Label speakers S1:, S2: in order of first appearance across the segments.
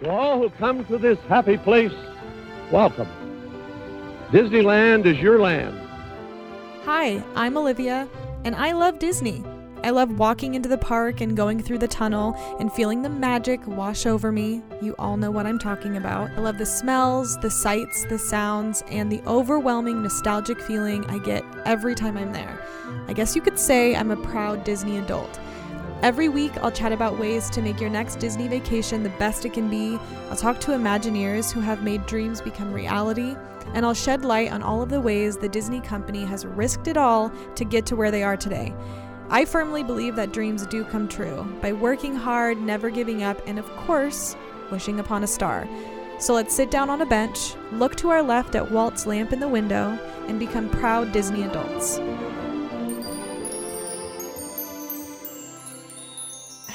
S1: To all who come to this happy place, welcome. Disneyland is your land.
S2: Hi, I'm Olivia, and I love Disney. I love walking into the park and going through the tunnel and feeling the magic wash over me. You all know what I'm talking about. I love the smells, the sights, the sounds, and the overwhelming nostalgic feeling I get every time I'm there. I guess you could say I'm a proud Disney adult. Every week, I'll chat about ways to make your next Disney vacation the best it can be. I'll talk to Imagineers who have made dreams become reality, and I'll shed light on all of the ways the Disney company has risked it all to get to where they are today. I firmly believe that dreams do come true by working hard, never giving up, and of course, wishing upon a star. So let's sit down on a bench, look to our left at Walt's lamp in the window, and become proud Disney adults.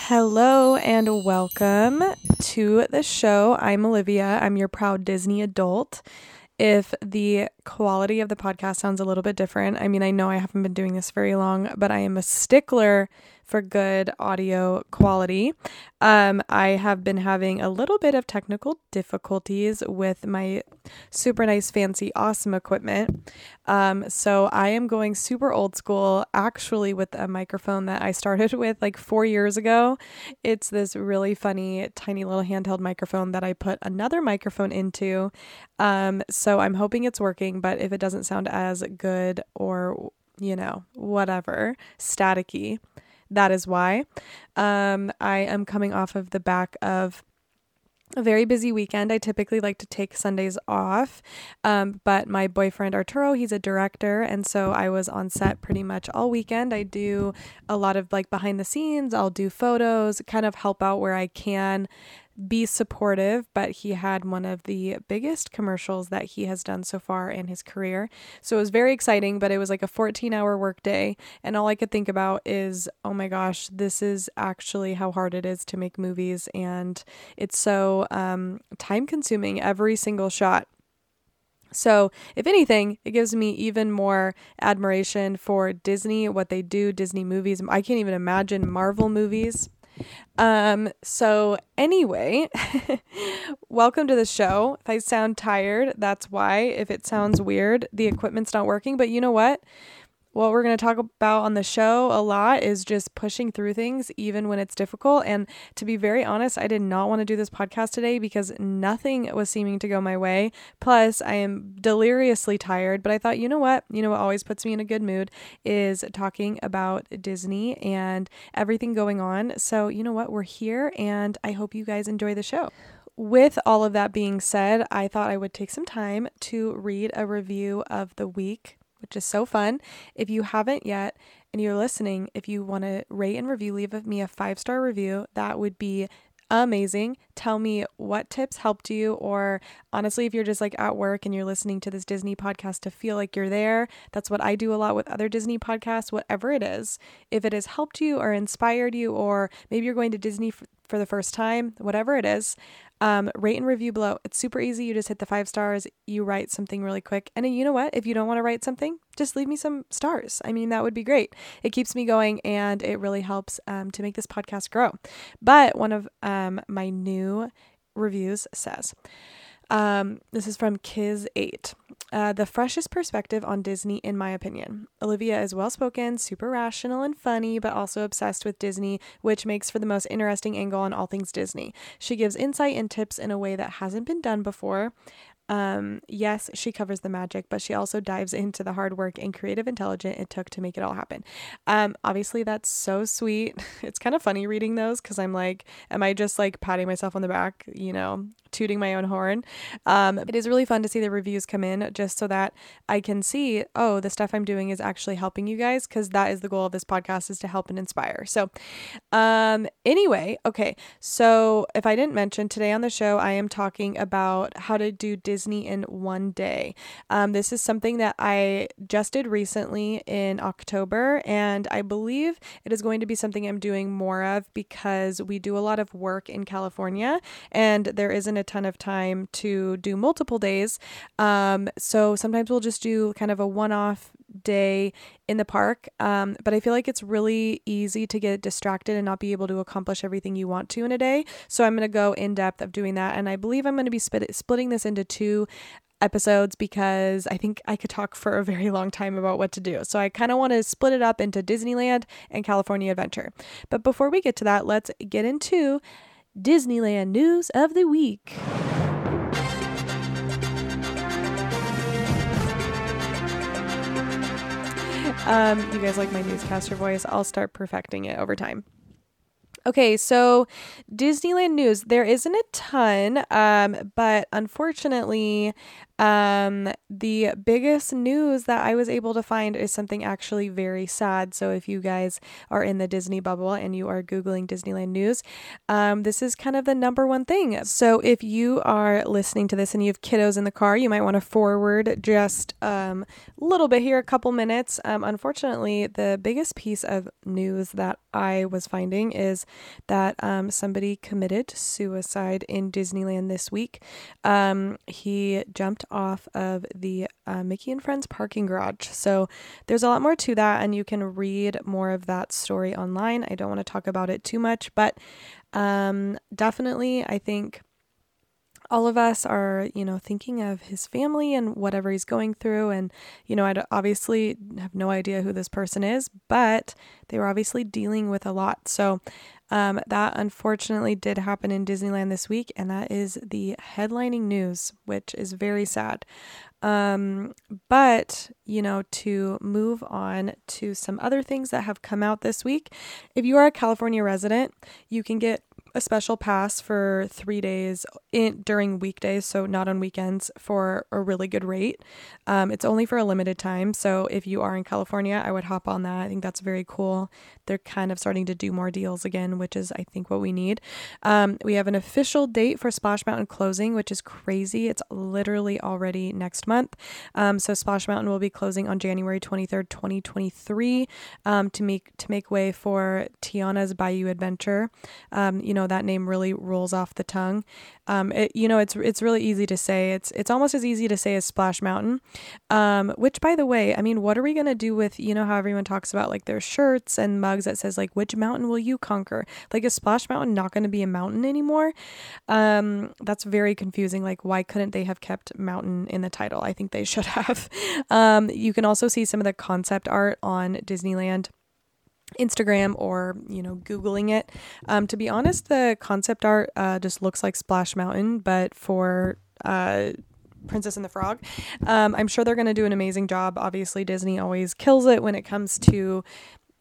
S2: Hello and welcome to the show. I'm Olivia. I'm your proud Disney adult. If the quality of the podcast sounds a little bit different, I mean, I know I haven't been doing this very long, but I am a stickler for good audio quality. Um, I have been having a little bit of technical difficulties with my super nice, fancy, awesome equipment. Um, so I am going super old school, actually, with a microphone that I started with like four years ago. It's this really funny, tiny little handheld microphone that I put another microphone into. Um, so I'm hoping it's working, but if it doesn't sound as good or you know, whatever, staticky, that is why. Um, I am coming off of the back of a very busy weekend. I typically like to take Sundays off, um, but my boyfriend Arturo, he's a director, and so I was on set pretty much all weekend. I do a lot of like behind the scenes, I'll do photos, kind of help out where I can be supportive, but he had one of the biggest commercials that he has done so far in his career. So it was very exciting, but it was like a 14 hour workday. And all I could think about is, oh my gosh, this is actually how hard it is to make movies. And it's so um, time consuming every single shot. So, if anything, it gives me even more admiration for Disney, what they do, Disney movies. I can't even imagine Marvel movies. Um, so anyway, welcome to the show. If I sound tired, that's why. If it sounds weird, the equipment's not working, but you know what? What we're going to talk about on the show a lot is just pushing through things even when it's difficult. And to be very honest, I did not want to do this podcast today because nothing was seeming to go my way. Plus, I am deliriously tired, but I thought, you know what? You know what always puts me in a good mood is talking about Disney and everything going on. So, you know what? We're here and I hope you guys enjoy the show with all of that being said, I thought I would take some time to read a review of the week which is so fun. If you haven't yet and you're listening, if you want to rate and review, leave me a five star review. That would be amazing. Tell me what tips helped you, or honestly, if you're just like at work and you're listening to this Disney podcast to feel like you're there, that's what I do a lot with other Disney podcasts, whatever it is. If it has helped you or inspired you, or maybe you're going to Disney for, the first time, whatever it is, um, rate and review below. It's super easy. You just hit the five stars, you write something really quick. And you know what? If you don't want to write something, just leave me some stars. I mean, that would be great. It keeps me going and it really helps um, to make this podcast grow. But one of um, my new reviews says, um, this is from Kiz8. Uh, the freshest perspective on Disney, in my opinion. Olivia is well spoken, super rational and funny, but also obsessed with Disney, which makes for the most interesting angle on all things Disney. She gives insight and tips in a way that hasn't been done before. Um, yes, she covers the magic, but she also dives into the hard work and creative intelligence it took to make it all happen. Um, obviously, that's so sweet. It's kind of funny reading those because I'm like, am I just like patting myself on the back, you know, tooting my own horn? Um, it is really fun to see the reviews come in just so that I can see, oh, the stuff I'm doing is actually helping you guys because that is the goal of this podcast is to help and inspire. So, um, anyway, okay. So, if I didn't mention today on the show, I am talking about how to do Disney in one day. Um, this is something that I just did recently in October, and I believe it is going to be something I'm doing more of because we do a lot of work in California and there isn't a ton of time to do multiple days. Um, so sometimes we'll just do kind of a one off day in the park. Um, but I feel like it's really easy to get distracted and not be able to accomplish everything you want to in a day. So I'm going to go in depth of doing that. And I believe I'm going to be split- splitting this into two episodes because I think I could talk for a very long time about what to do. So I kind of want to split it up into Disneyland and California Adventure. But before we get to that, let's get into Disneyland news of the week. Um, you guys like my newscaster voice? I'll start perfecting it over time. Okay, so Disneyland news. There isn't a ton, um, but unfortunately, um, the biggest news that I was able to find is something actually very sad. So if you guys are in the Disney bubble and you are Googling Disneyland news, um, this is kind of the number one thing. So if you are listening to this and you have kiddos in the car, you might want to forward just um, a little bit here, a couple minutes. Um, unfortunately, the biggest piece of news that I was finding is that um, somebody committed suicide in Disneyland this week. Um, he jumped off of the uh, Mickey and Friends parking garage. So there's a lot more to that, and you can read more of that story online. I don't want to talk about it too much, but um, definitely, I think all of us are, you know, thinking of his family and whatever he's going through. And, you know, I obviously have no idea who this person is, but they were obviously dealing with a lot. So um, that unfortunately did happen in Disneyland this week, and that is the headlining news, which is very sad. Um, but, you know, to move on to some other things that have come out this week, if you are a California resident, you can get a special pass for three days in during weekdays, so not on weekends, for a really good rate. Um, it's only for a limited time, so if you are in California, I would hop on that. I think that's very cool. They're kind of starting to do more deals again, which is I think what we need. Um, we have an official date for Splash Mountain closing, which is crazy. It's literally already next month. Um, so Splash Mountain will be closing on January twenty third, twenty twenty three, um, to make to make way for Tiana's Bayou Adventure. Um, you know know that name really rolls off the tongue. Um, it, you know, it's it's really easy to say. It's it's almost as easy to say as Splash Mountain. Um, which, by the way, I mean, what are we gonna do with you know how everyone talks about like their shirts and mugs that says like which mountain will you conquer? Like is Splash Mountain not to be a mountain anymore? Um, that's very confusing. Like why couldn't they have kept mountain in the title? I think they should have. Um, you can also see some of the concept art on Disneyland Instagram or you know googling it. Um, to be honest, the concept art uh, just looks like Splash Mountain, but for uh, Princess and the Frog. Um, I'm sure they're going to do an amazing job. Obviously, Disney always kills it when it comes to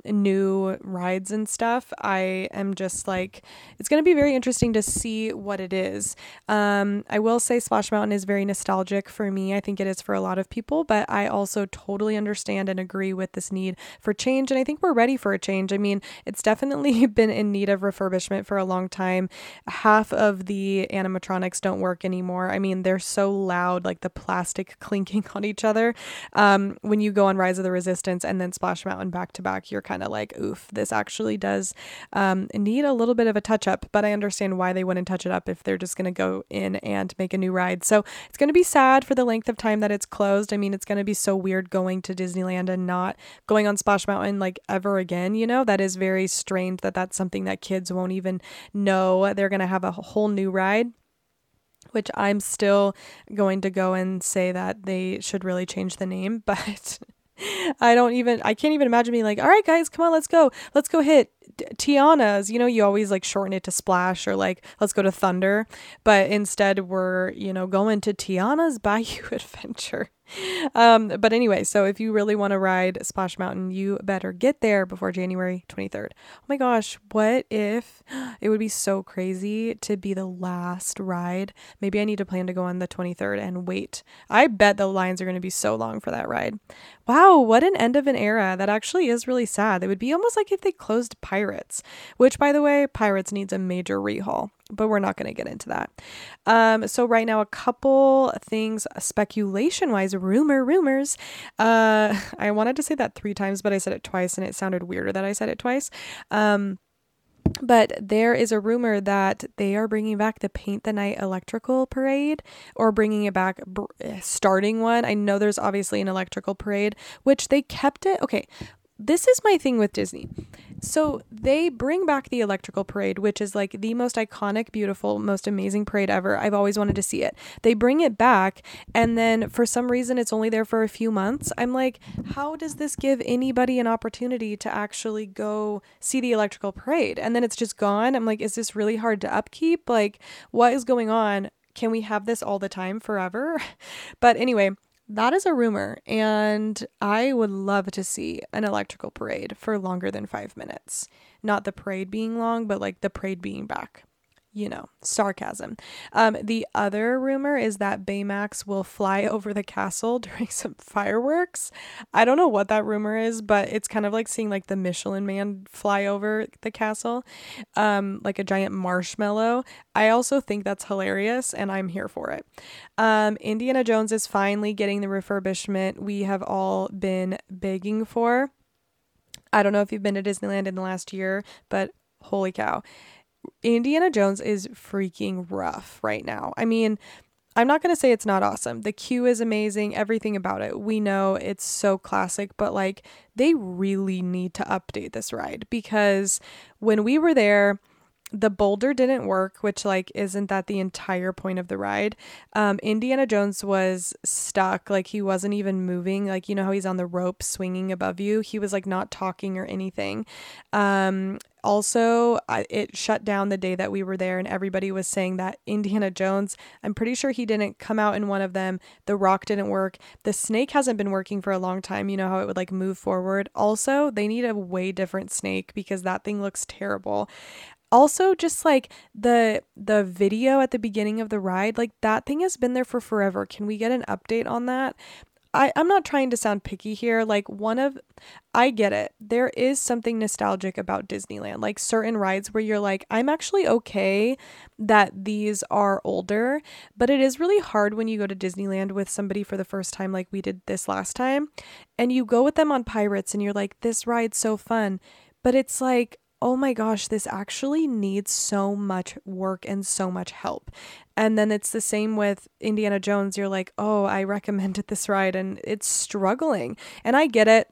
S2: new rides and stuff, I am just like, it's going to be very interesting to see what it is. Um, I will say Splash Mountain is very nostalgic for me. I think it is for a lot of people, but I also totally understand and agree with this need for change. And I think we're ready for a change. I mean, it's definitely been in need of refurbishment for a long time. Half of the animatronics don't work anymore. I mean, they're so loud, like the plastic clinking on each other. Um, when you go on Rise of the Resistance and then Splash Mountain back to back, you're kind of like, oof, this actually does um, need a little bit of a touch up, but I understand why they wouldn't touch it up if they're just going to go in and make a new ride. So it's going to be sad for the length of time that it's closed. I mean, it's going to be so weird going to Disneyland and not going on Splash Mountain like ever again, you know? That is very strange that that's something that kids won't even know. They're going to have a whole new ride which I'm still going to go and say that they should really change the name, but I don't even, I can't even imagine being like, all right, guys, come on, let's go. Let's go hit Tiana's. You know, you always like shorten it to Splash or like, let's go to Thunder. But instead, we're, you know, going to Tiana's Bayou Adventure. Um, but anyway, so if you really want to ride Splash Mountain, you better get there before January 23rd. Oh my gosh, what if it would be so crazy to be the last ride? Maybe I need to plan to go on the 23rd and wait. I bet the lines are going to be so long for that ride. Wow, what an end of an era. That actually is really sad. It would be almost like if they closed Pirates, which, by the way, Pirates needs a major rehaul but we're not going to get into that. Um, so right now, a couple things speculation wise, rumor, rumors. Uh, I wanted to say that three times, but I said it twice, and it sounded weirder that I said it twice. Um, but there is a rumor that they are bringing back the Paint the Night electrical parade or bringing it back, starting one. I know there's obviously an electrical parade, which they kept it. Okay, this is my thing with Disney. So they bring back the electrical parade, which is like the most iconic, beautiful, most amazing parade ever. I've always wanted to see it. They bring it back, and then for some reason it's only there for a few months. I'm like, how does this give anybody an opportunity to actually go see the electrical parade? And then it's just gone. I'm like, is this really hard to upkeep? Like, what is going on? Can we have this all the time forever? But anyway, that is a rumor, and I would love to see an electrical parade for longer than five minutes. Not the parade being long, but like the parade being back you know, sarcasm. Um, the other rumor is that Baymax will fly over the castle during some fireworks. I don't know what that rumor is, but it's kind of like seeing like the Michelin man fly over the castle, um, like a giant marshmallow. I also think that's hilarious and I'm here for it. Um, Indiana Jones is finally getting the refurbishment we have all been begging for. I don't know if you've been to Disneyland in the last year, but holy cow Indiana Jones is freaking rough right now. I mean, I'm not going to say it's not awesome. The queue is amazing, everything about it. We know it's so classic, but like they really need to update this ride because when we were there, the boulder didn't work, which like isn't that the entire point of the ride. Um, Indiana Jones was stuck, like he wasn't even moving. Like you know how he's on the rope swinging above you. He was like not talking or anything. Um, also, I, it shut down the day that we were there, and everybody was saying that Indiana Jones, I'm pretty sure he didn't come out in one of them. The rock didn't work. The snake hasn't been working for a long time. You know how it would like move forward. Also, they need a way different snake because that thing looks terrible also just like the the video at the beginning of the ride like that thing has been there for forever can we get an update on that I, I'm not trying to sound picky here. Like, one of, I get it. There is something nostalgic about Disneyland. Like, certain rides where you're like, I'm actually okay that these are older, but it is really hard when you go to Disneyland with somebody for the first time, like we did this last time, and you go with them on Pirates and you're like, this ride's so fun. But it's like, oh my gosh, this actually needs so much work and so much help. And then it's the same with Indiana Jones. You're like, oh, I recommended this ride and it's struggling. And I get it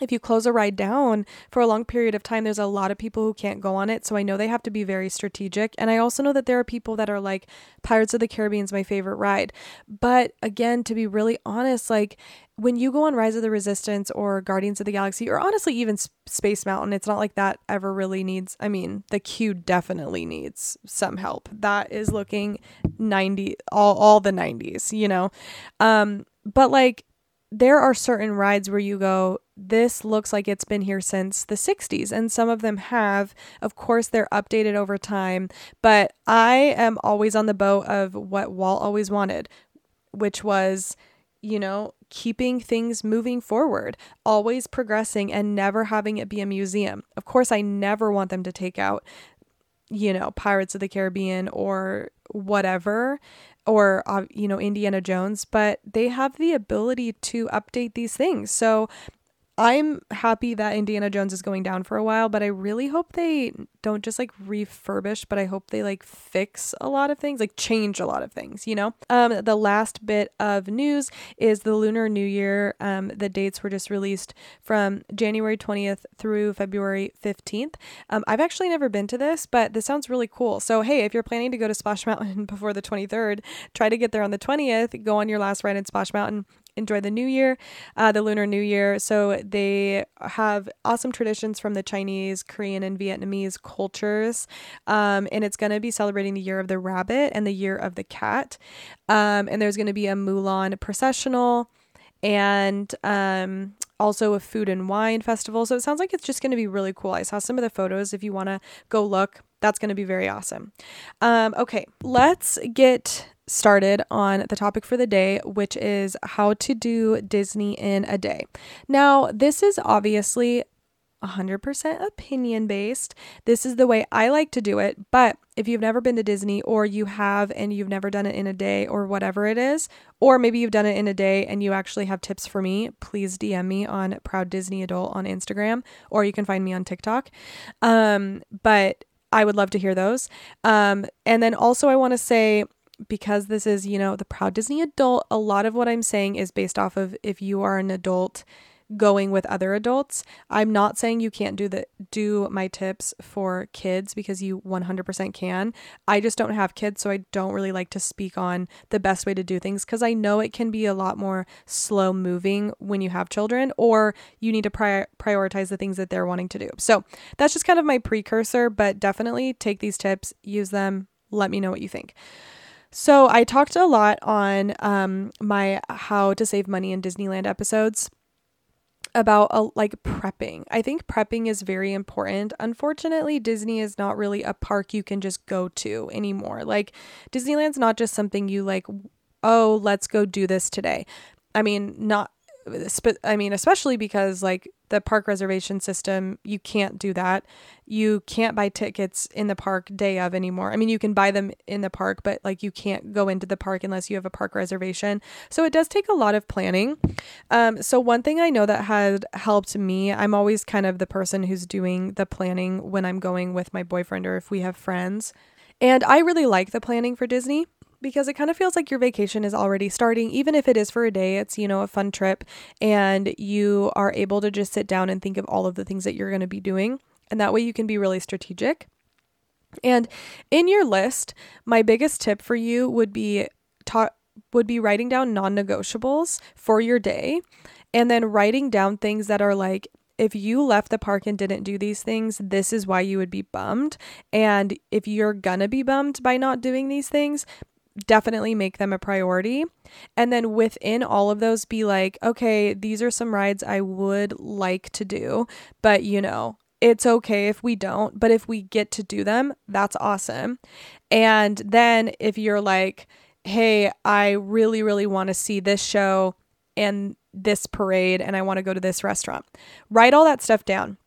S2: if you close a ride down for a long period of time, there's a lot of people who can't go on it. So I know they have to be very strategic. And I also know that there are people that are like, Pirates of the Caribbean is my favorite ride. But again, to be really honest, like when you go on Rise of the Resistance or Guardians of the Galaxy, or honestly, even Space Mountain, it's not like that ever really needs, I mean, the queue definitely needs some help. That is looking 90, all, all the 90s, you know? Um, but like, there are certain rides where you go, this looks like it's been here since the 60s, and some of them have. Of course, they're updated over time, but I am always on the boat of what Walt always wanted, which was, you know, keeping things moving forward, always progressing, and never having it be a museum. Of course, I never want them to take out, you know, Pirates of the Caribbean or whatever or uh, you know Indiana Jones, but they have the ability to update these things. So I'm happy that Indiana Jones is going down for a while, but I really hope they don't just like refurbish, but I hope they like fix a lot of things, like change a lot of things, you know? Um, the last bit of news is the Lunar New Year. Um, the dates were just released from January 20th through February 15th. Um, I've actually never been to this, but this sounds really cool. So, hey, if you're planning to go to Splash Mountain before the 23rd, try to get there on the 20th, go on your last ride in Splash Mountain enjoy the new year, uh, the Lunar New Year. So they have awesome traditions from the Chinese, Korean, and Vietnamese cultures. Um, and it's going to be celebrating the year of the rabbit and the year of the cat. Um, and there's going to be a Mulan processional and um, also a food and wine festival. So it sounds like it's just going to be really cool. I saw some of the photos. If you want to go look, that's going to be very awesome. Um, okay, let's get started on the topic for the day, which is how to do Disney in a day. Now, this is obviously 100% opinion based. This is the way I like to do it. But if you've never been to Disney or you have and you've never done it in a day or whatever it is, or maybe you've done it in a day and you actually have tips for me, please DM me on Proud Disney Adult on Instagram or you can find me on TikTok. Um, but I would love to hear those. Um, and then also, I want to say, because this is, you know, the Proud Disney Adult, a lot of what I'm saying is based off of if you are an adult going with other adults. I'm not saying you can't do the do my tips for kids because you 100% can. I just don't have kids so I don't really like to speak on the best way to do things cuz I know it can be a lot more slow moving when you have children or you need to pri- prioritize the things that they're wanting to do. So, that's just kind of my precursor, but definitely take these tips, use them, let me know what you think. So, I talked a lot on um, my how to save money in Disneyland episodes about a, like prepping. I think prepping is very important. Unfortunately, Disney is not really a park you can just go to anymore. Like Disneyland's not just something you like oh, let's go do this today. I mean, not I mean, especially because like the park reservation system, you can't do that. You can't buy tickets in the park day of anymore. I mean, you can buy them in the park, but like you can't go into the park unless you have a park reservation. So it does take a lot of planning. Um, so one thing I know that had helped me, I'm always kind of the person who's doing the planning when I'm going with my boyfriend or if we have friends. And I really like the planning for Disney because it kind of feels like your vacation is already starting even if it is for a day it's you know a fun trip and you are able to just sit down and think of all of the things that you're going to be doing and that way you can be really strategic and in your list my biggest tip for you would be ta- would be writing down non-negotiables for your day and then writing down things that are like if you left the park and didn't do these things, this is why you would be bummed. And if you're gonna be bummed by not doing these things, definitely make them a priority. And then within all of those, be like, okay, these are some rides I would like to do, but you know, it's okay if we don't, but if we get to do them, that's awesome. And then if you're like, hey, I really, really want to see this show and this parade and I want to go to this restaurant, write all that stuff down.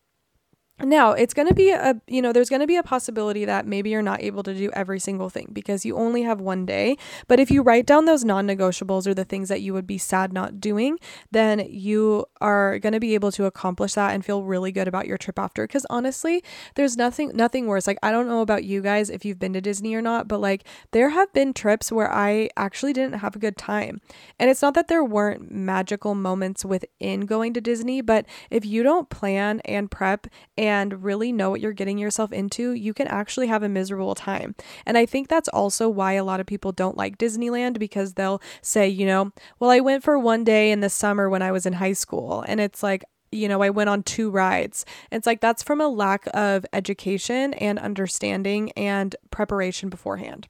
S2: Now, it's going to be a, you know, there's going to be a possibility that maybe you're not able to do every single thing because you only have one day. But if you write down those non negotiables or the things that you would be sad not doing, then you are going to be able to accomplish that and feel really good about your trip after. Because honestly, there's nothing, nothing worse. Like, I don't know about you guys if you've been to Disney or not, but like, there have been trips where I actually didn't have a good time. And it's not that there weren't magical moments within going to Disney, but if you don't plan and prep and and really know what you're getting yourself into, you can actually have a miserable time. And I think that's also why a lot of people don't like Disneyland because they'll say, you know, well, I went for one day in the summer when I was in high school. And it's like, you know, I went on two rides. It's like that's from a lack of education and understanding and preparation beforehand.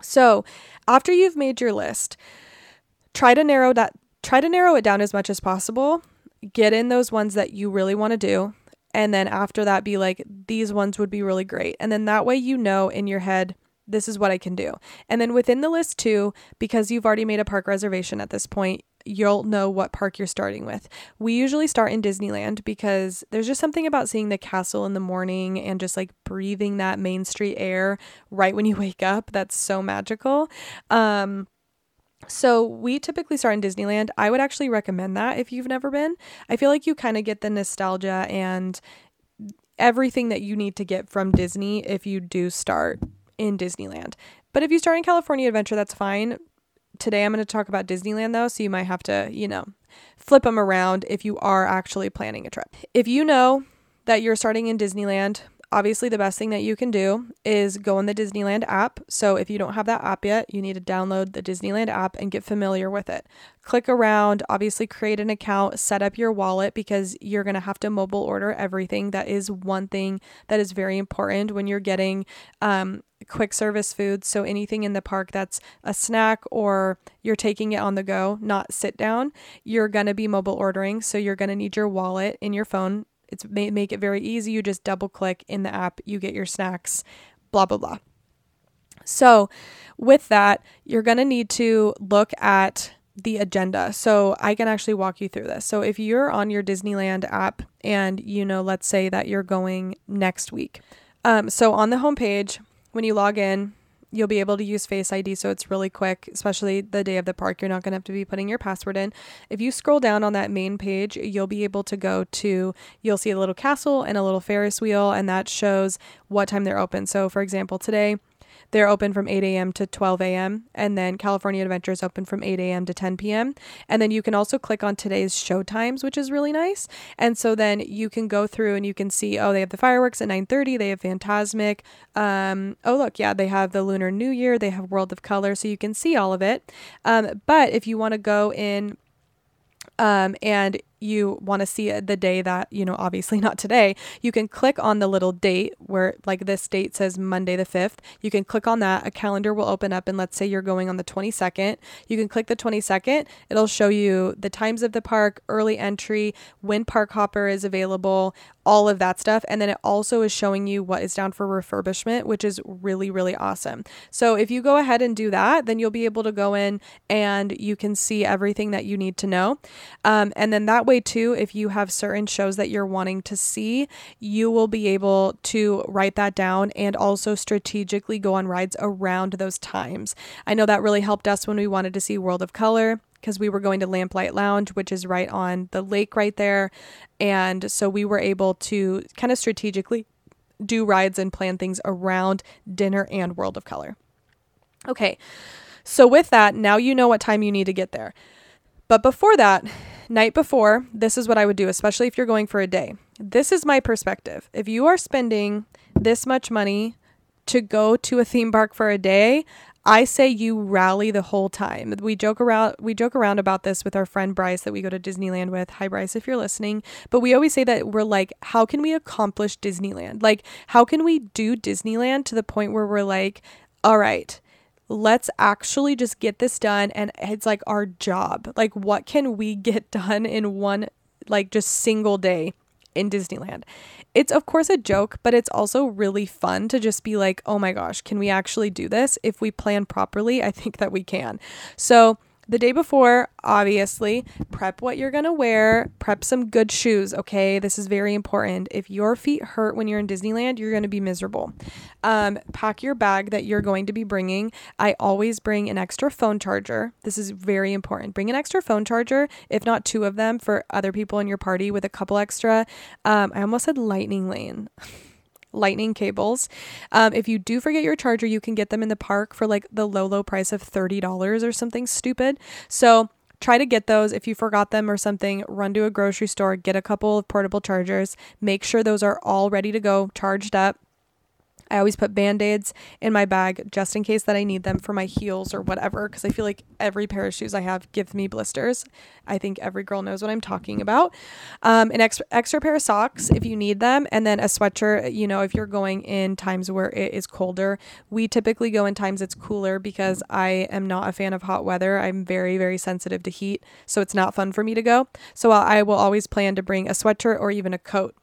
S2: So, after you've made your list, try to narrow that try to narrow it down as much as possible. Get in those ones that you really want to do and then after that be like these ones would be really great and then that way you know in your head this is what I can do. And then within the list too, because you've already made a park reservation at this point, you'll know what park you're starting with. We usually start in Disneyland because there's just something about seeing the castle in the morning and just like breathing that Main Street air right when you wake up. That's so magical. Um, so we typically start in Disneyland. I would actually recommend that if you've never been. I feel like you kind of get the nostalgia and everything that you need to get from Disney if you do start in Disneyland. But if you start in California Adventure, that's fine. Today I'm going to talk about Disneyland though, so you might have to, you know, flip them around if you are actually planning a trip. If you know that you're starting in Disneyland, obviously the best thing that you can do is go in the Disneyland app. So if you don't have that app yet, you need to download the Disneyland app and get familiar with it. Click around, obviously create an account, set up your wallet because you're going to have to mobile order everything. That is one thing that is very important when you're getting um, quick service food. So anything in the park that's a snack or you're taking it on the go, not sit down, you're going to be mobile ordering. So you're going to need your wallet in your phone it's make it very easy. You just double click in the app, you get your snacks, blah blah blah. So, with that, you're going to need to look at the agenda. So I can actually walk you through this. So if you're on your Disneyland app and you know, let's say that you're going next week. Um, so on the homepage, when you log in, you'll be able to use Face ID, so it's really quick, especially the day of the park. You're not going to have to be putting your password in. If you scroll down on that main page, you'll be able to go to, you'll see a little castle and a little Ferris wheel, and that shows what time they're open. So, for example, today, they're open from 8 a.m. to 12 a.m. And then California Adventure is open from 8 a.m. to 10 p.m. And then you can also click on today's show times, which is really nice. And so then you can go through and you can see, oh, they have the fireworks at 9:30. They have Fantasmic. Um, oh, look, yeah, they have the Lunar New Year. They have World of Color. So you can see all of it. Um, but if you want to go in um, and you want to see the day that, you know, obviously not today, you can click on the little date where, like, this date says Monday the 5th. You can click on that. A calendar will open up, and let's say you're going on the 22nd. You can click the 22nd. It'll show you the times of the park, early entry, when Park Hopper is available, all of that stuff. And then it also is showing you what is down for refurbishment, which is really, really awesome. So if you go ahead and do that, then you'll be able to go in and you can see everything that you need to know. Um, and then that way, way, too, if you have certain shows that you're wanting to see, you will be able to write that down and also strategically go on rides around those times. I know that really helped us when we wanted to see World of Color because we were going to Lamplight Lounge, which is right on the lake right there. And so we were able to kind of strategically do rides and plan things around dinner and World of Color. Okay, so with that, now you know what time you need to get there. But before that, night before, this is what I would do, especially if you're going for a day. This is my perspective. If you are spending this much money to go to a theme park for a day, I say you rally the whole time. We joke around we joke around about this with our friend Bryce that we go to Disneyland with. Hi Bryce if you're listening. But we always say that we're like how can we accomplish Disneyland? Like how can we do Disneyland to the point where we're like all right, let's actually just get this done and it's like our job. Like what can we get done in one like just single day in Disneyland? It's of course a joke, but it's also really fun to just be like, "Oh my gosh, can we actually do this? If we plan properly, I think that we can." So, the day before, obviously, prep what you're going to wear, prep some good shoes, okay? This is very important. If your feet hurt when you're in Disneyland, you're going to be miserable. Um, pack your bag that you're going to be bringing. I always bring an extra phone charger. This is very important. Bring an extra phone charger, if not two of them, for other people in your party with a couple extra. Um, I almost said lightning lane. lightning cables. Um, if you do forget your charger, you can get them in the park for like the low, low price of $30 or something stupid. So try to get those. If you forgot them or something, run to a grocery store, get a couple of portable chargers, make sure those are all ready to go, charged up. I always put band-aids in my bag just in case that I need them for my heels or whatever because I feel like every pair of shoes I have gives me blisters. I think every girl knows what I'm talking about. Um, an extra extra pair of socks if you need them, and then a sweatshirt. You know, if you're going in times where it is colder, we typically go in times it's cooler because I am not a fan of hot weather. I'm very very sensitive to heat, so it's not fun for me to go. So I will always plan to bring a sweatshirt or even a coat.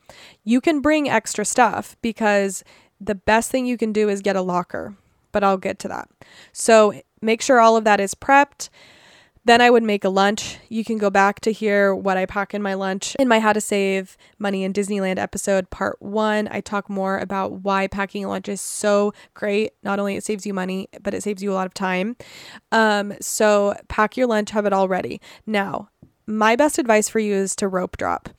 S2: You can bring extra stuff because the best thing you can do is get a locker, but I'll get to that. So make sure all of that is prepped. Then I would make a lunch. You can go back to hear what I pack in my lunch in my How to Save Money in Disneyland episode, part one. I talk more about why packing lunch is so great. Not only it saves you money, but it saves you a lot of time. Um, so pack your lunch, have it all ready. Now, my best advice for you is to rope drop.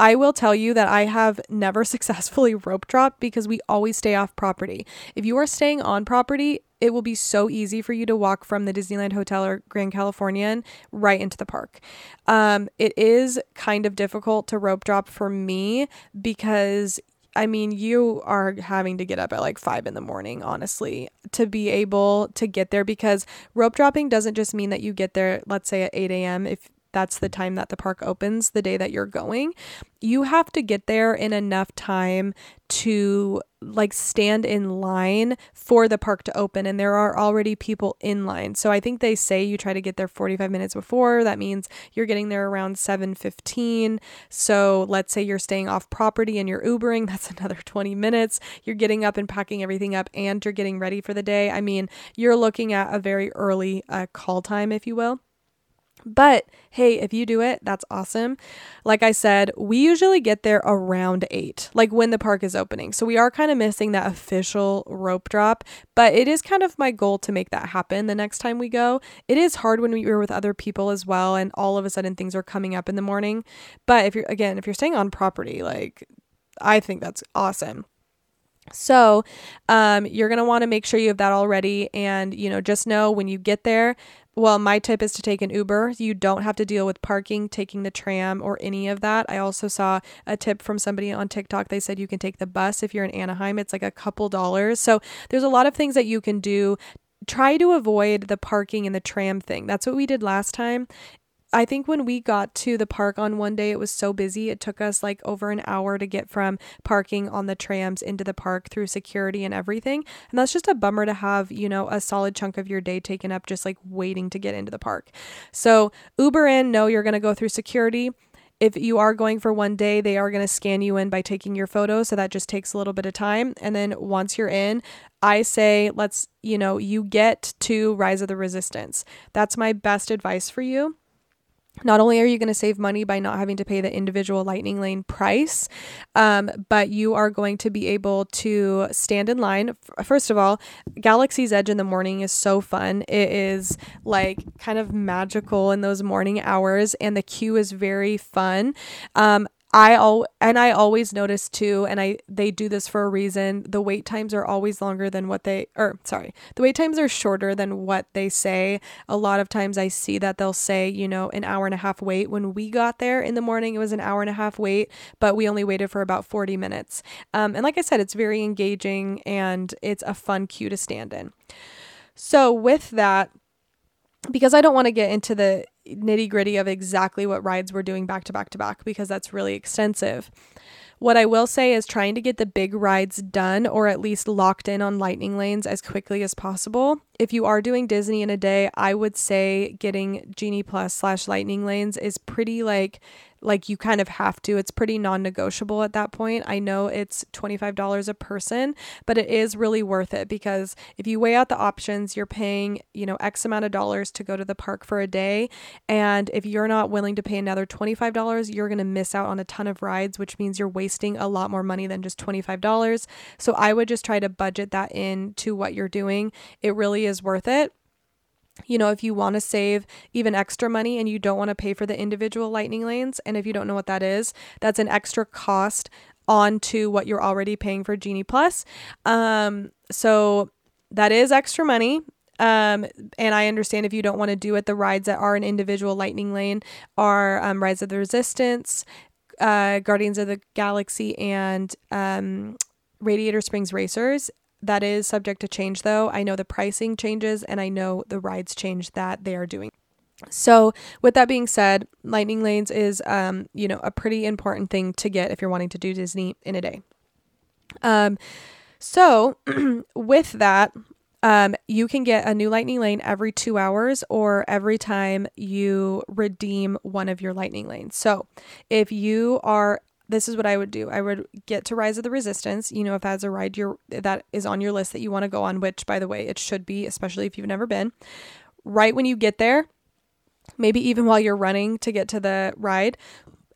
S2: I will tell you that I have never successfully rope dropped because we always stay off property. If you are staying on property, it will be so easy for you to walk from the Disneyland Hotel or Grand Californian right into the park. Um, it is kind of difficult to rope drop for me because I mean, you are having to get up at like five in the morning, honestly, to be able to get there because rope dropping doesn't just mean that you get there, let's say at 8 a.m. If that's the time that the park opens the day that you're going you have to get there in enough time to like stand in line for the park to open and there are already people in line. So I think they say you try to get there 45 minutes before. That means you're getting there around 7:15. So let's say you're staying off property and you're Ubering, that's another 20 minutes. You're getting up and packing everything up and you're getting ready for the day. I mean, you're looking at a very early uh, call time if you will. But hey, if you do it, that's awesome. Like I said, we usually get there around eight, like when the park is opening. So we are kind of missing that official rope drop, but it is kind of my goal to make that happen the next time we go. It is hard when we're with other people as well, and all of a sudden things are coming up in the morning. But if you're, again, if you're staying on property, like I think that's awesome. So, um, you're going to want to make sure you have that already. And, you know, just know when you get there, well, my tip is to take an Uber. You don't have to deal with parking, taking the tram, or any of that. I also saw a tip from somebody on TikTok. They said you can take the bus if you're in Anaheim. It's like a couple dollars. So there's a lot of things that you can do try to avoid the parking and the tram thing. That's what we did last time. I think when we got to the park on one day, it was so busy. It took us like over an hour to get from parking on the trams into the park through security and everything. And that's just a bummer to have, you know, a solid chunk of your day taken up just like waiting to get into the park. So, Uber in, no, you're going to go through security. If you are going for one day, they are going to scan you in by taking your photo. So that just takes a little bit of time. And then once you're in, I say, let's, you know, you get to Rise of the Resistance. That's my best advice for you not only are you going to save money by not having to pay the individual lightning lane price, um, but you are going to be able to stand in line. First of all, Galaxy's Edge in the morning is so fun. It is like kind of magical in those morning hours, and the queue is very fun. Um, I all and I always notice too, and I they do this for a reason. The wait times are always longer than what they or sorry, the wait times are shorter than what they say. A lot of times I see that they'll say, you know, an hour and a half wait. When we got there in the morning, it was an hour and a half wait, but we only waited for about 40 minutes. Um, and like I said, it's very engaging and it's a fun queue to stand in. So with that, because I don't want to get into the nitty gritty of exactly what rides we're doing back to back to back because that's really extensive. What I will say is trying to get the big rides done or at least locked in on lightning lanes as quickly as possible. If you are doing Disney in a day, I would say getting Genie Plus slash lightning lanes is pretty like like you kind of have to. It's pretty non negotiable at that point. I know it's $25 a person, but it is really worth it because if you weigh out the options, you're paying, you know, X amount of dollars to go to the park for a day. And if you're not willing to pay another $25, you're going to miss out on a ton of rides, which means you're wasting a lot more money than just $25. So I would just try to budget that in to what you're doing. It really is worth it you know, if you want to save even extra money and you don't want to pay for the individual lightning lanes, and if you don't know what that is, that's an extra cost onto what you're already paying for Genie Plus. Um, so that is extra money. Um, and I understand if you don't want to do it, the rides that are an individual lightning lane are um, of the Resistance, uh, Guardians of the Galaxy, and um, Radiator Springs Racers. That is subject to change though. I know the pricing changes and I know the rides change that they are doing. So, with that being said, lightning lanes is um, you know, a pretty important thing to get if you're wanting to do Disney in a day. Um so, with that, um, you can get a new lightning lane every two hours or every time you redeem one of your lightning lanes. So, if you are this is what I would do. I would get to Rise of the Resistance. You know, if that's a ride you're that is on your list that you want to go on, which by the way, it should be, especially if you've never been. Right when you get there, maybe even while you're running to get to the ride,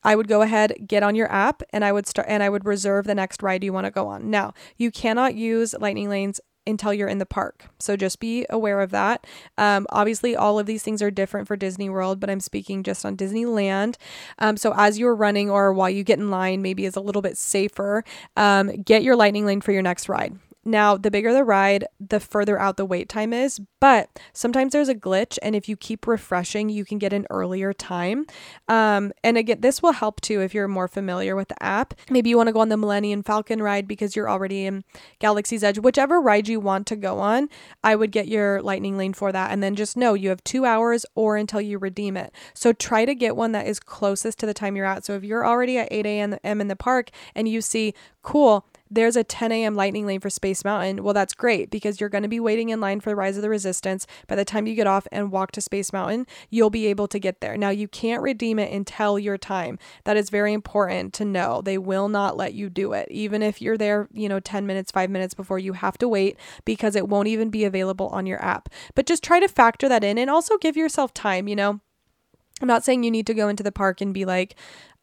S2: I would go ahead, get on your app, and I would start and I would reserve the next ride you want to go on. Now, you cannot use lightning lanes until you're in the park. So just be aware of that. Um, obviously, all of these things are different for Disney World, but I'm speaking just on Disneyland. Um, so as you're running or while you get in line, maybe is a little bit safer. Um, get your lightning lane for your next ride. Now, the bigger the ride, the further out the wait time is, but sometimes there's a glitch, and if you keep refreshing, you can get an earlier time. Um, and again, this will help too if you're more familiar with the app. Maybe you want to go on the Millennium Falcon ride because you're already in Galaxy's Edge. Whichever ride you want to go on, I would get your lightning lane for that. And then just know you have two hours or until you redeem it. So try to get one that is closest to the time you're at. So if you're already at 8 a.m. in the park and you see, cool, there's a 10 a.m. lightning lane for Space Mountain. Well, that's great because you're going to be waiting in line for the Rise of the Resistance. By the time you get off and walk to Space Mountain, you'll be able to get there. Now, you can't redeem it until your time. That is very important to know. They will not let you do it. Even if you're there, you know, 10 minutes, five minutes before, you have to wait because it won't even be available on your app. But just try to factor that in and also give yourself time, you know I'm not saying you need to go into the park and be like,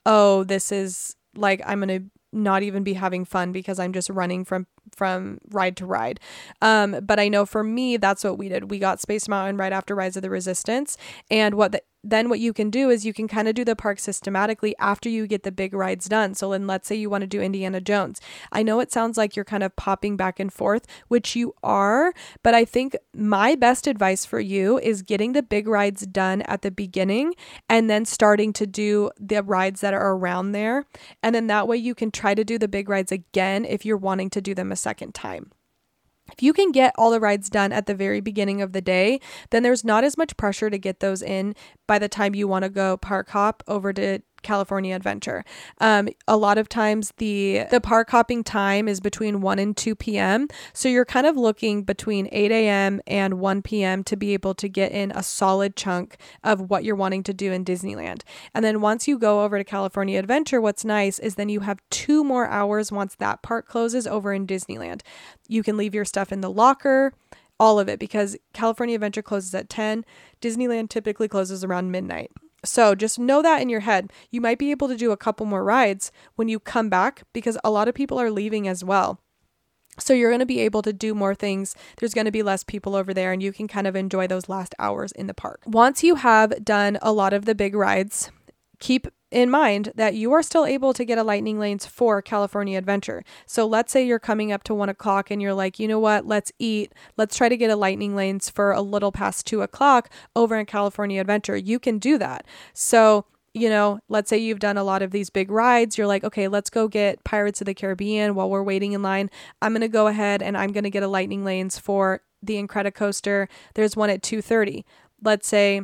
S2: oh, this is like, I'm going to not even be having fun because I'm just running from from ride to ride. Um, but I know for me, that's what we did. We got Space Mountain right after Rise of the Resistance, and what the, then what you can do is you can kind of do the park systematically after you get the big rides done. So then let's say you want to do Indiana Jones. I know it sounds like you're kind of popping back and forth, which you are, but I think my best advice for you is getting the big rides done at the beginning and then starting to do the rides that are around there. And then that way you can try to do the big rides again if you're wanting to do them a second time. If you can get all the rides done at the very beginning of the day, then there's not as much pressure to get those in by the time you want to go park hop over to California Adventure. Um, a lot of times the the park hopping time is between 1 and 2 p.m. So you're kind of looking between 8 a.m. and 1 p.m. to be able to get in a solid chunk of what you're wanting to do in Disneyland. And then once you go over to California Adventure, what's nice is then you have two more hours once that park closes over in Disneyland. You can leave your stuff in the locker all of it because California Adventure closes at 10. Disneyland typically closes around midnight. So just know that in your head. You might be able to do a couple more rides when you come back because a lot of people are leaving as well. So you're going to be able to do more things. There's going to be less people over there and you can kind of enjoy those last hours in the park. Once you have done a lot of the big rides, keep in mind that you are still able to get a lightning lanes for California Adventure. So let's say you're coming up to one o'clock and you're like, you know what, let's eat. Let's try to get a lightning lanes for a little past two o'clock over in California Adventure. You can do that. So you know, let's say you've done a lot of these big rides, you're like, okay, let's go get Pirates of the Caribbean while we're waiting in line. I'm going to go ahead and I'm going to get a lightning lanes for the Incredicoaster. There's one at 2:30. Let's say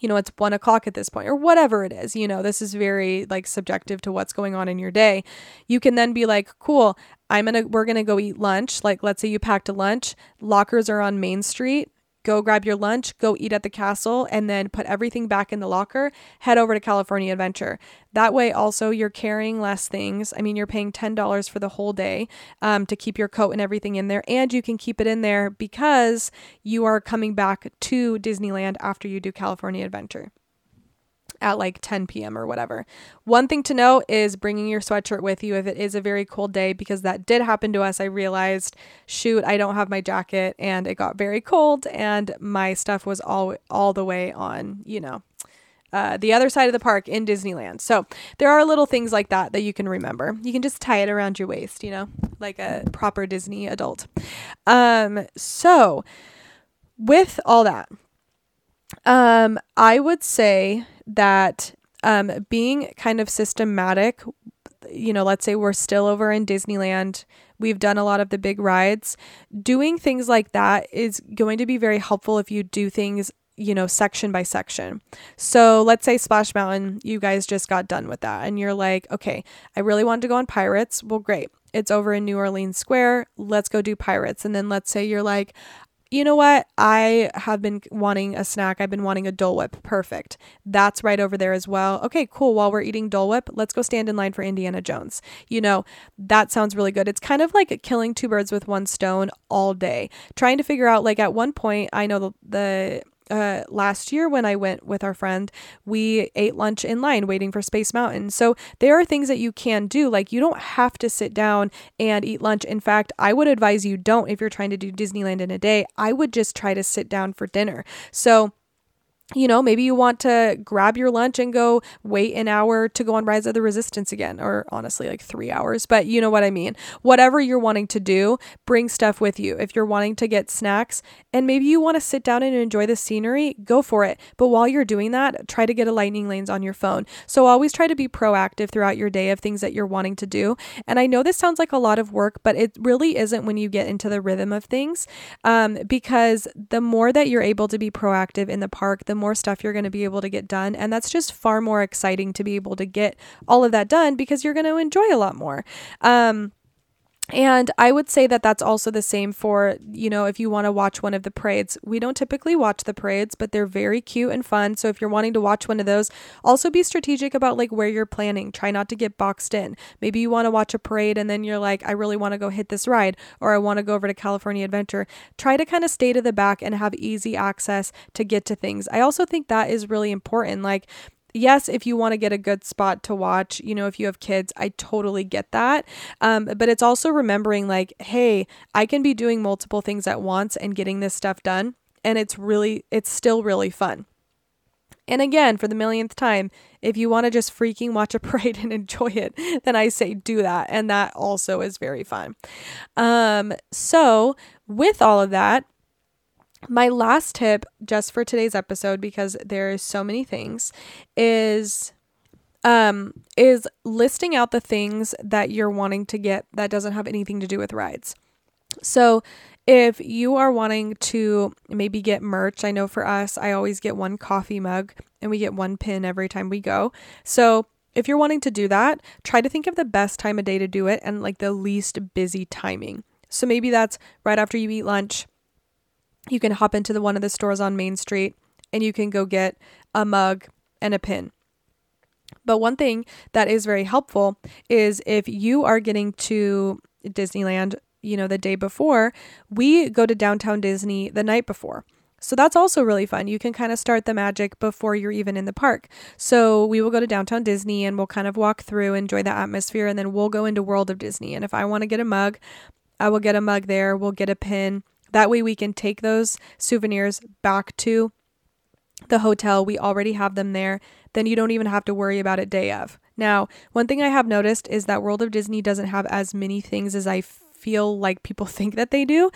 S2: you know, it's one o'clock at this point, or whatever it is. You know, this is very like subjective to what's going on in your day. You can then be like, cool, I'm gonna, we're gonna go eat lunch. Like, let's say you packed a lunch, lockers are on Main Street go grab your lunch, go eat at the castle, and then put everything back in the locker, head over to California Adventure. That way, also, you're carrying less things. I mean, you're paying $10 for the whole day um, to keep your coat and everything in there, and you can keep it in there because you are coming back to Disneyland after you do California Adventure at like 10 p.m. or whatever. One thing to know is bringing your sweatshirt with you if it is a very cold day, because that did happen to us. I realized, shoot, I don't have my jacket, and it got very cold, and my stuff was all all the way on, you know. Uh, the other side of the park in Disneyland. So there are little things like that that you can remember. You can just tie it around your waist, you know, like a proper Disney adult. Um, so with all that, um, I would say that um, being kind of systematic, you know, let's say we're still over in Disneyland, we've done a lot of the big rides. Doing things like that is going to be very helpful if you do things you know, section by section. So let's say Splash Mountain, you guys just got done with that and you're like, okay, I really want to go on Pirates. Well, great. It's over in New Orleans Square. Let's go do Pirates. And then let's say you're like, you know what? I have been wanting a snack. I've been wanting a Dole Whip. Perfect. That's right over there as well. Okay, cool. While we're eating Dole Whip, let's go stand in line for Indiana Jones. You know, that sounds really good. It's kind of like killing two birds with one stone all day. Trying to figure out, like, at one point, I know the, the uh, last year when I went with our friend, we ate lunch in line waiting for Space Mountain. So there are things that you can do. Like you don't have to sit down and eat lunch. In fact, I would advise you don't if you're trying to do Disneyland in a day. I would just try to sit down for dinner. So you know, maybe you want to grab your lunch and go wait an hour to go on Rise of the Resistance again, or honestly, like three hours, but you know what I mean. Whatever you're wanting to do, bring stuff with you. If you're wanting to get snacks and maybe you want to sit down and enjoy the scenery, go for it. But while you're doing that, try to get a lightning lanes on your phone. So always try to be proactive throughout your day of things that you're wanting to do. And I know this sounds like a lot of work, but it really isn't when you get into the rhythm of things, um, because the more that you're able to be proactive in the park, the the more stuff you're going to be able to get done. And that's just far more exciting to be able to get all of that done because you're going to enjoy a lot more. Um, And I would say that that's also the same for, you know, if you want to watch one of the parades. We don't typically watch the parades, but they're very cute and fun. So if you're wanting to watch one of those, also be strategic about like where you're planning. Try not to get boxed in. Maybe you want to watch a parade and then you're like, I really want to go hit this ride or I want to go over to California Adventure. Try to kind of stay to the back and have easy access to get to things. I also think that is really important. Like, yes, if you want to get a good spot to watch, you know, if you have kids, I totally get that. Um, but it's also remembering, like, hey, I can be doing multiple things at once and getting this stuff done. And it's really, it's still really fun. And again, for the millionth time, if you want to just freaking watch a parade and enjoy it, then I say do that. And that also is very fun. Um, so, with all of that, my last tip just for today's episode because there is so many things is um is listing out the things that you're wanting to get that doesn't have anything to do with rides. So if you are wanting to maybe get merch, I know for us, I always get one coffee mug and we get one pin every time we go. So if you're wanting to do that, try to think of the best time of day to do it and like the least busy timing. So maybe that's right after you eat lunch you can hop into the one of the stores on Main Street and you can go get a mug and a pin. But one thing that is very helpful is if you are getting to Disneyland, you know, the day before, we go to downtown Disney the night before. So that's also really fun. You can kind of start the magic before you're even in the park. So we will go to downtown Disney and we'll kind of walk through, enjoy the atmosphere, and then we'll go into World of Disney. And if I want to get a mug, I will get a mug there. We'll get a pin. That way we can take those souvenirs back to the hotel. We already have them there. Then you don't even have to worry about it day of. Now, one thing I have noticed is that World of Disney doesn't have as many things as I feel like people think that they do.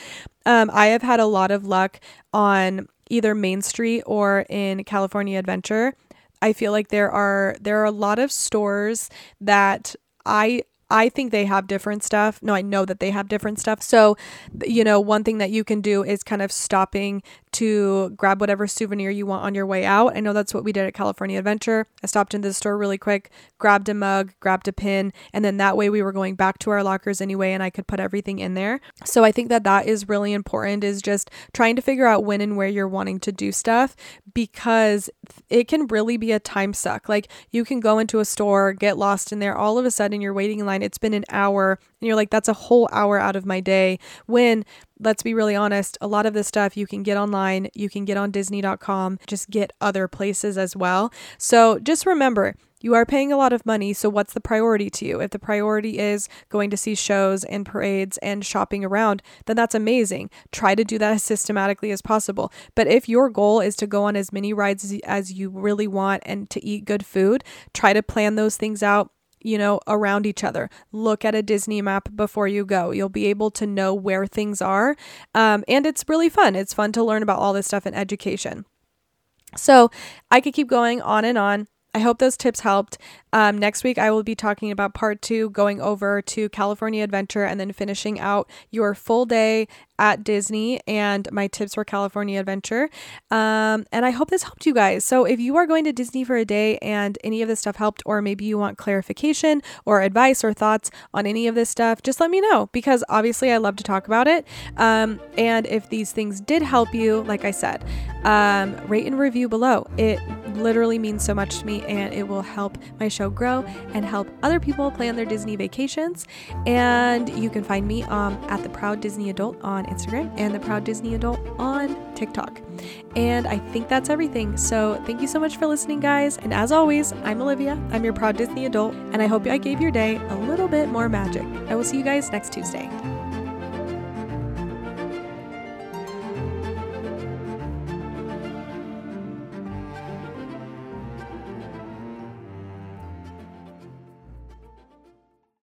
S2: Um, I have had a lot of luck on either Main Street or in California Adventure. I feel like there are there are a lot of stores that I I think they have different stuff. No, I know that they have different stuff. So, you know, one thing that you can do is kind of stopping to grab whatever souvenir you want on your way out. I know that's what we did at California Adventure. I stopped into the store really quick, grabbed a mug, grabbed a pin, and then that way we were going back to our lockers anyway and I could put everything in there. So I think that that is really important is just trying to figure out when and where you're wanting to do stuff because it can really be a time suck. Like you can go into a store, get lost in there, all of a sudden you're waiting in line. It's been an hour and you're like that's a whole hour out of my day when let's be really honest, a lot of this stuff you can get online, you can get on Disney.com, just get other places as well. So just remember, you are paying a lot of money, so what's the priority to you? If the priority is going to see shows and parades and shopping around, then that's amazing. Try to do that as systematically as possible. But if your goal is to go on as many rides as you really want and to eat good food, try to plan those things out you know, around each other. Look at a Disney map before you go. You'll be able to know where things are. Um, and it's really fun. It's fun to learn about all this stuff in education. So I could keep going on and on. I hope those tips helped. Um, next week, I will be talking about part two, going over to California Adventure and then finishing out your full day at Disney and my tips for California Adventure. Um, and I hope this helped you guys. So if you are going to Disney for a day and any of this stuff helped, or maybe you want clarification or advice or thoughts on any of this stuff, just let me know because obviously I love to talk about it. Um, and if these things did help you, like I said, um, rate and review below. It literally means so much to me and it will help my show grow and help other people plan their Disney vacations. And you can find me um, at the Proud Disney Adult on Instagram and the Proud Disney Adult on TikTok. And I think that's everything. So thank you so much for listening, guys. And as always, I'm Olivia. I'm your Proud Disney Adult, and I hope I gave your day a little bit more magic. I will see you guys next Tuesday.